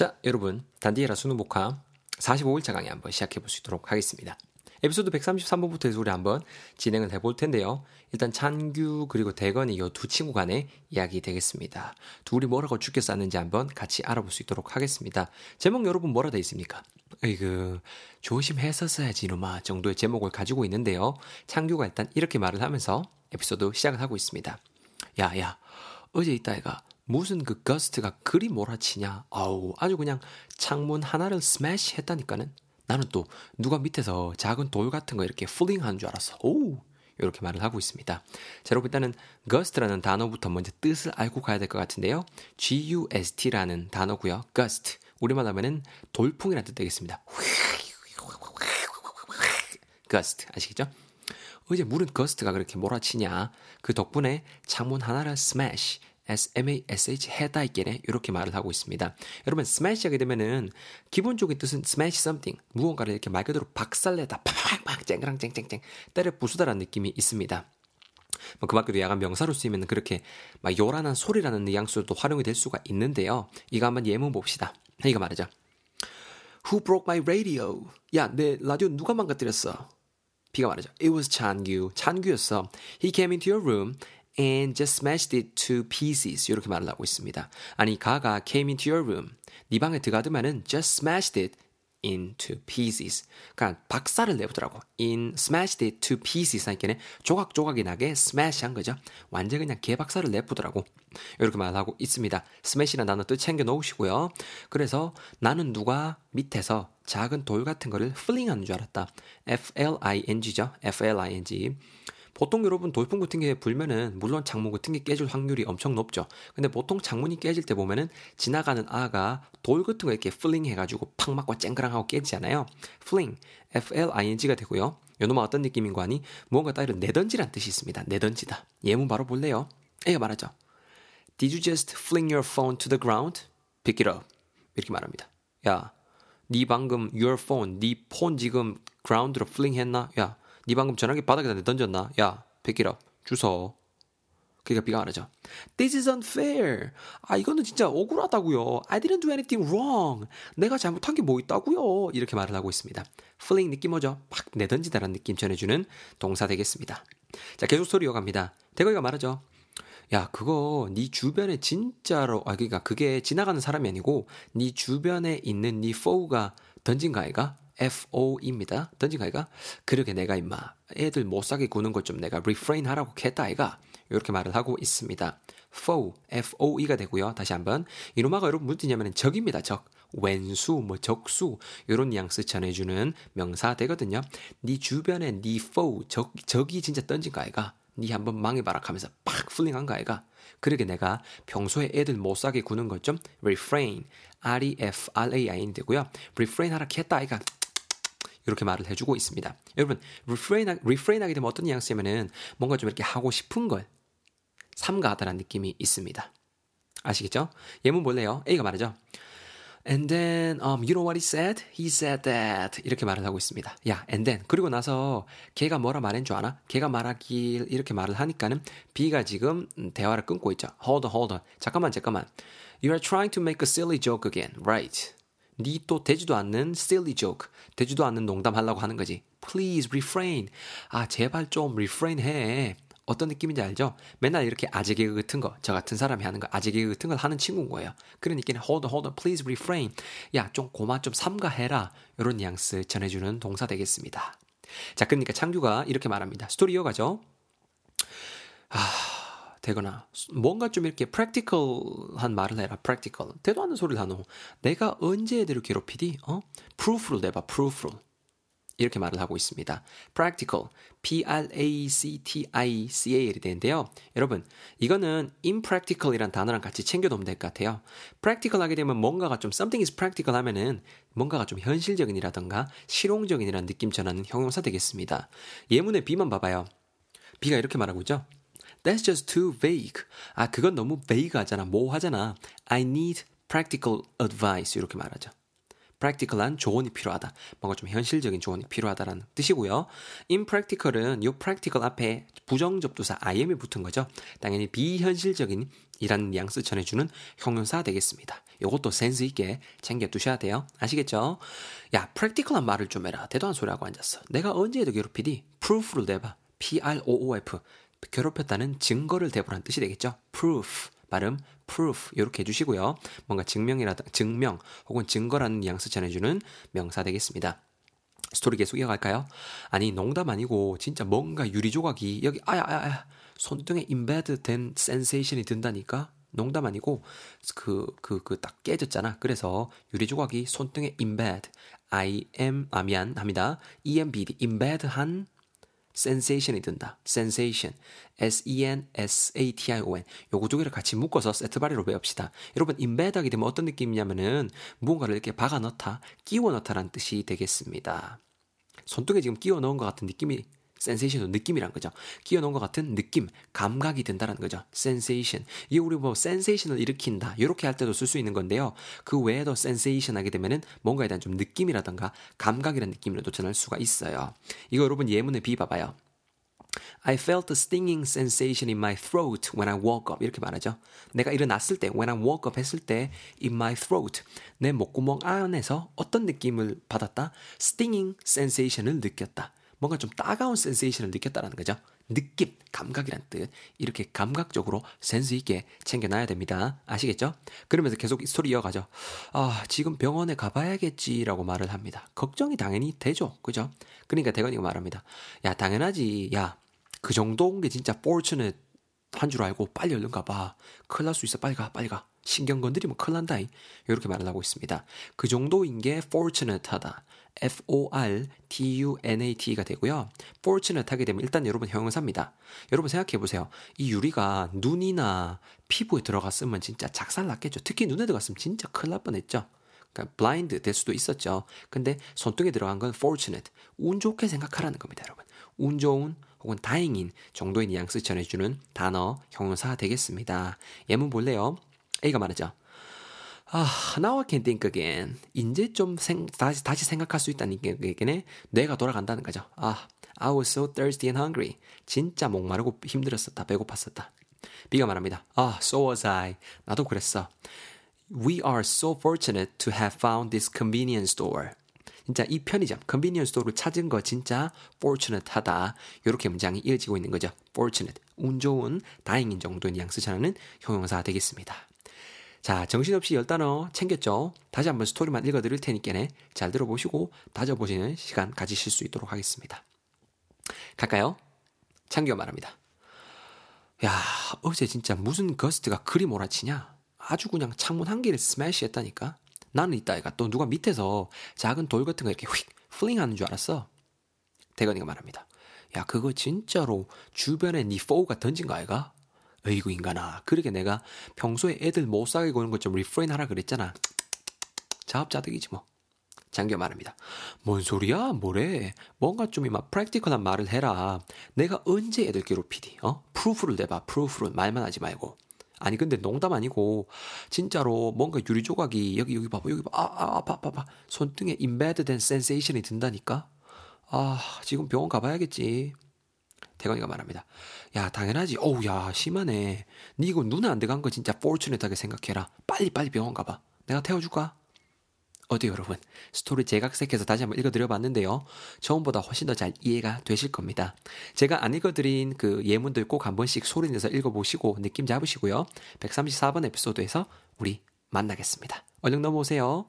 자, 여러분, 단디에라 수능 복화 45일차 강의 한번 시작해 볼수 있도록 하겠습니다. 에피소드 133번부터 해서 우리 한번 진행을 해볼 텐데요. 일단 찬규 그리고 대건이 이 두 친구 간의 이야기 되겠습니다. 둘이 뭐라고 죽게 쌌는지 한번 같이 알아볼 수 있도록 하겠습니다. 제목 여러분 뭐라 돼 있습니까? 에이그 조심했었어야지 이놈아 정도의 제목을 가지고 있는데요. 창규가 일단 이렇게 말을 하면서 에피소드 시작을 하고 있습니다. 야야 어제 이따 애가 무슨 그 거스트가 그리 몰아치냐. 아우, 아주 그냥 창문 하나를 스매시 했다니까는. 나는 또 누가 밑에서 작은 돌 같은 거 이렇게 풀링 하는 줄 알았어. 오! 이렇게 말을 하고 있습니다. 자, 여러분 일단은 gust라는 단어부터 먼저 뜻을 알고 가야 될 것 같은데요. gust라는 단어고요. gust. 우리말 하면은 돌풍이라는 뜻 되겠습니다. gust. 아시겠죠? 어제 물은 gust가 그렇게 몰아치냐. 그 덕분에 창문 하나를 smash, S-M-A-S-H 해다 있게네 이렇게 말을 하고 있습니다. 여러분 smash 하게 되면은 기본적인 뜻은 smash something 무언가를 이렇게 말 그대로 박살내다 팍팍팍 쨍그랑 쨍쨍쨍 때려 부수다라는 느낌이 있습니다. 뭐 그밖에도 약간 명사로 쓰이면 그렇게 막 요란한 소리라는 뉘앙스도 활용이 될 수가 있는데요. 이거 한번 예문 봅시다. 이거 말이죠. Who broke my radio? 야, 내 라디오 누가 망가뜨렸어? 비가 말이죠. It was 찬규. 찬규였어. He came into your room and just smashed it to pieces. 이렇게 말을 하고 있습니다. 아니, 가가 came into your room. 네 방에 들어가더만은 just smashed it into pieces. 그러니까 박살을 내보더라고. in smashed it to pieces 하니까 조각조각이 나게 smash 한 거죠. 완전 그냥 개박살을 내보더라고. 이렇게 말하고 있습니다. smash라는 단어 뜻 챙겨 놓으시고요. 그래서 나는 누가 밑에서 작은 돌 같은 거를 fling 하는 줄 알았다. F-L-I-N-G죠. F-L-I-N-G. 보통 여러분 돌풍 같은 게 불면은 물론 같은 게 깨질 확률이 엄청 높죠. 근데 보통 창문이 깨질 때 보면은 지나가는 아가 돌 같은 거 이렇게 fling 해가지고 팍 맞고 쨍그랑하고 깨지잖아요. fling, F-L-I-N-G가 되고요. 요놈아 어떤 느낌인 거 아니? 무언가 따위를 내던지란 뜻이 있습니다. 내던지다. 예문 바로 볼래요? A가 말하죠. Did you just fling your phone to the ground? Pick it up. 이렇게 말합니다. 야, 네 방금 your phone, 네 폰 지금 ground로 fling 했나? 야, 네 방금 전화기 바닥에다 던졌나? 야, 백기라 주소. 그러니까 비가 말하죠. This is unfair. 아, 이거는 진짜 억울하다고요. I didn't do anything wrong. 내가 잘못한 게 뭐 있다고요. 이렇게 말을 하고 있습니다. fling 느낌 뭐죠? 팍 내던지다라는 느낌 전해주는 동사 되겠습니다. 자, 계속 소리 이어갑니다. 대거이가 말하죠. 야, 그거 네 주변에 진짜로 아 그러니까 그게 지나가는 사람이 아니고 네 주변에 있는 네 foe가 던진 거 아이가? FO입니다. 던진 거 아이가? 그러게 내가 임마 애들 못 사게 구는 것좀 내가 refrain 하라고 했다 아이가? 이렇게 말을 하고 있습니다. foe, F-O-E가 되고요. 다시 한번 이놈아가 여러분 무슨 뜻이냐면 적입니다. 적. 왼수, 뭐 적수 이런 뉘앙스 전해주는 명사 되거든요. 네 주변에 네 foe, 적, 적이 진짜 던진 거 아이가? 네 한번 망해봐라 하면서 팍 풀링한 거 아이가? 그러게 내가 평소에 애들 못 사게 구는 것 좀 refrain, R-E-F-R-A-I-N 되고요. refrain 하라 했다 아이가? 이렇게 말을 해주고 있습니다. 여러분, refrain, refrain 하게 되면 어떤 뉘앙스냐면은 뭔가 좀 이렇게 하고 싶은 걸 삼가하다라는 느낌이 있습니다. 아시겠죠? 예문 볼래요? A가 말하죠. And then, um, you know what he said? He said that. 이렇게 말을 하고 있습니다. 야, and then. 그리고 나서 걔가 뭐라 말한 줄 아나? 걔가 말하길 이렇게 말을 하니까는 B가 지금 대화를 끊고 있죠. Hold on, hold on. 잠깐만, 잠깐만. You are trying to make a silly joke again, right? 니 또 되지도 않는 silly joke, 되지도 않는 농담 하려고 하는 거지. Please refrain. 아, 제발 좀 refrain 해. 어떤 느낌인지 알죠? 맨날 이렇게 아재 개그 같은 거, 저 같은 사람이 하는 거, 아재 개그 같은 걸 하는 친구인 거예요. 그러니까 hold on, hold on, please refrain. 야, 좀 고마 좀 삼가해라. 이런 뉘앙스 전해주는 동사 되겠습니다. 자, 그러니까 창규가 이렇게 말합니다. 스토리 이어가죠. 아, 되거나 뭔가 좀 이렇게 practical한 말을 해라. practical. 되도 않는 소리를 하노. 내가 언제 애들을 괴롭히디? 어? proof를 내봐. proof를. 이렇게 말을 하고 있습니다. practical, p-r-a-c-t-i-c-a-l이 되는데요. 여러분, 이거는 impractical이란 단어랑 같이 챙겨놓으면 될 것 같아요. practical 하게 되면 뭔가가 좀 something is practical 하면은 뭔가가 좀 현실적인이라던가 실용적인이라는 느낌 전하는 형용사 되겠습니다. 예문의 B만 봐봐요. B가 이렇게 말하고 있죠. That's just too vague. 아, 그건 너무 vague 하잖아. 모호하잖아. I need practical advice. 이렇게 말하죠. practical한 조언이 필요하다. 뭔가 좀 현실적인 조언이 필요하다라는 뜻이고요. impractical은 요 practical 앞에 부정접두사 im이 붙은 거죠. 당연히 비현실적인 이라는 뉘앙스 전해주는 형용사 되겠습니다. 요것도 센스 있게 챙겨 두셔야 돼요. 아시겠죠? 야, practical한 말을 좀 해라. 대도한 소리하고 앉았어. 내가 언제 해도 괴롭히디? proof를 대봐. P-R-O-O-F. 괴롭혔다는 증거를 대보란 뜻이 되겠죠? proof. 발음 proof 이렇게 해주시고요. 뭔가 증명이라든 증명 혹은 증거라는 뉘앙스 전해주는 명사 되겠습니다. 스토리 계속 이어갈까요? 아니 농담 아니고 진짜 뭔가 유리 조각이 여기 아야 아야 아야 손등에 embed 된 sensation이 든다니까 농담 아니고 그 그 그 딱 깨졌잖아. 그래서 유리 조각이 손등에 embed I am 아 미안 합니다. EMBD embed한 sensation이 든다. sensation. S-E-N-S-A-T-I-O-N. 요거 두 개를 같이 묶어서 세트바리로 배웁시다. 여러분, embed하게 되면 어떤 느낌이냐면은 무언가를 이렇게 박아 넣다, 끼워 넣다라는 뜻이 되겠습니다. 손등에 지금 끼워 넣은 것 같은 느낌이 센세이션은 느낌이란 거죠. 끼워 넣은 것 같은 느낌, 감각이 든다는 거죠. 센세이션. 이게 우리 뭐 센세이션을 일으킨다. 이렇게 할 때도 쓸 수 있는 건데요. 그 외에도 센세이션 하게 되면은 뭔가에 대한 좀 느낌이라던가 감각이라는 느낌으로도 전할 수가 있어요. 이거 여러분 예문에 비봐봐요. I felt a stinging sensation in my throat when I woke up. 이렇게 말하죠. 내가 일어났을 때, when I woke up 했을 때, in my throat. 내 목구멍 안에서 어떤 느낌을 받았다? stinging sensation을 느꼈다. 뭔가 좀 따가운 센세이션을 느꼈다라는 거죠. 느낌, 감각이란 뜻. 이렇게 감각적으로 센스 있게 챙겨놔야 됩니다. 아시겠죠? 그러면서 계속 스토리 이어가죠. 아, 지금 병원에 가봐야겠지라고 말을 합니다. 걱정이 당연히 되죠. 그죠? 그러니까 대건이가 말합니다. 야, 당연하지. 야, 그 정도인 게 진짜 fortunate 한줄 알고 빨리 얼른 가봐. 큰일 날 수 있어. 빨리 가, 빨리 가. 신경 건드리면 큰일 난다. 이렇게 말을 하고 있습니다. 그 정도인 게 fortunate 하다. F-O-R-T-U-N-A-T가 되고요. fortunate 하게 되면 일단 여러분 형용사입니다. 여러분 생각해 보세요. 이 유리가 눈이나 피부에 들어갔으면 진짜 작살 났겠죠. 특히 눈에 들어갔으면 진짜 큰일 날 뻔했죠. 그러니까 블라인드 될 수도 있었죠. 근데 손등에 들어간 건 fortunate. 운 좋게 생각하라는 겁니다, 여러분. 운 좋은 혹은 다행인 정도의 뉘앙스 전해주는 단어, 형용사 되겠습니다. 예문 볼래요? A가 말하죠. 아, now I can think again. 이제 좀 생, 다시, 다시 생각할 수 있다는 얘기네. 뇌가 돌아간다는 거죠. 아, I was so thirsty and hungry. 진짜 목마르고 힘들었었다. 배고팠었다. B가 말합니다. 아, so was I. 나도 그랬어. We are so fortunate to have found this convenience store. 진짜 이 편의점, convenience store를 찾은 거 진짜 fortunate 하다. 이렇게 문장이 이어지고 있는 거죠. fortunate. 운 좋은, 다행인 정도의 뉘앙스 전하는 형용사 되겠습니다. 자, 정신없이 열 단어 챙겼죠? 다시 한번 스토리만 읽어드릴 테니까네. 잘 들어보시고 다져보시는 시간 가지실 수 있도록 하겠습니다. 갈까요? 창규가 말합니다. 야, 어제 진짜 무슨 gust가 그리 몰아치냐? 아주 그냥 창문 한 개를 smash 했다니까? 나는 이따 애가 또 누가 밑에서 작은 돌 같은 거 이렇게 휙 fling 하는 줄 알았어. 대건이가 말합니다. 야, 그거 진짜로 주변에 니 foe가 던진 거 아이가? 어이구 인간아 그러게 내가 평소에 애들 못살게 구는 것좀 refrain 하라 그랬잖아 자업자득이지 뭐 창규 말합니다. 뭔 소리야? 뭐래? 뭔가 좀 임마 practical한 말을 해라. 내가 언제 애들 괴롭히디? 어? proof를 내봐. proof를 말만 하지 말고. 아니 근데 농담 아니고 진짜로 뭔가 유리 조각이 여기 여기 봐봐 여기 봐. 아, 아 아파 아파 아파. 손등에 embed된 sensation이 든다니까. 아 지금 병원 가봐야겠지. 대건이가 말합니다. 야, 당연하지. 어우, 야, 심하네. 니 이거 눈에 안 들어간 거 진짜 fortunate하게 생각해라. 빨리 빨리 병원 가봐. 내가 태워줄까? 어디 여러분? 스토리 재각색해서 다시 한번 읽어드려 봤는데요. 처음보다 훨씬 더 잘 이해가 되실 겁니다. 제가 안 읽어드린 그 예문들 꼭 한 번씩 소리내서 읽어보시고 느낌 잡으시고요. 134번 에피소드에서 우리 만나겠습니다. 얼른 넘어오세요.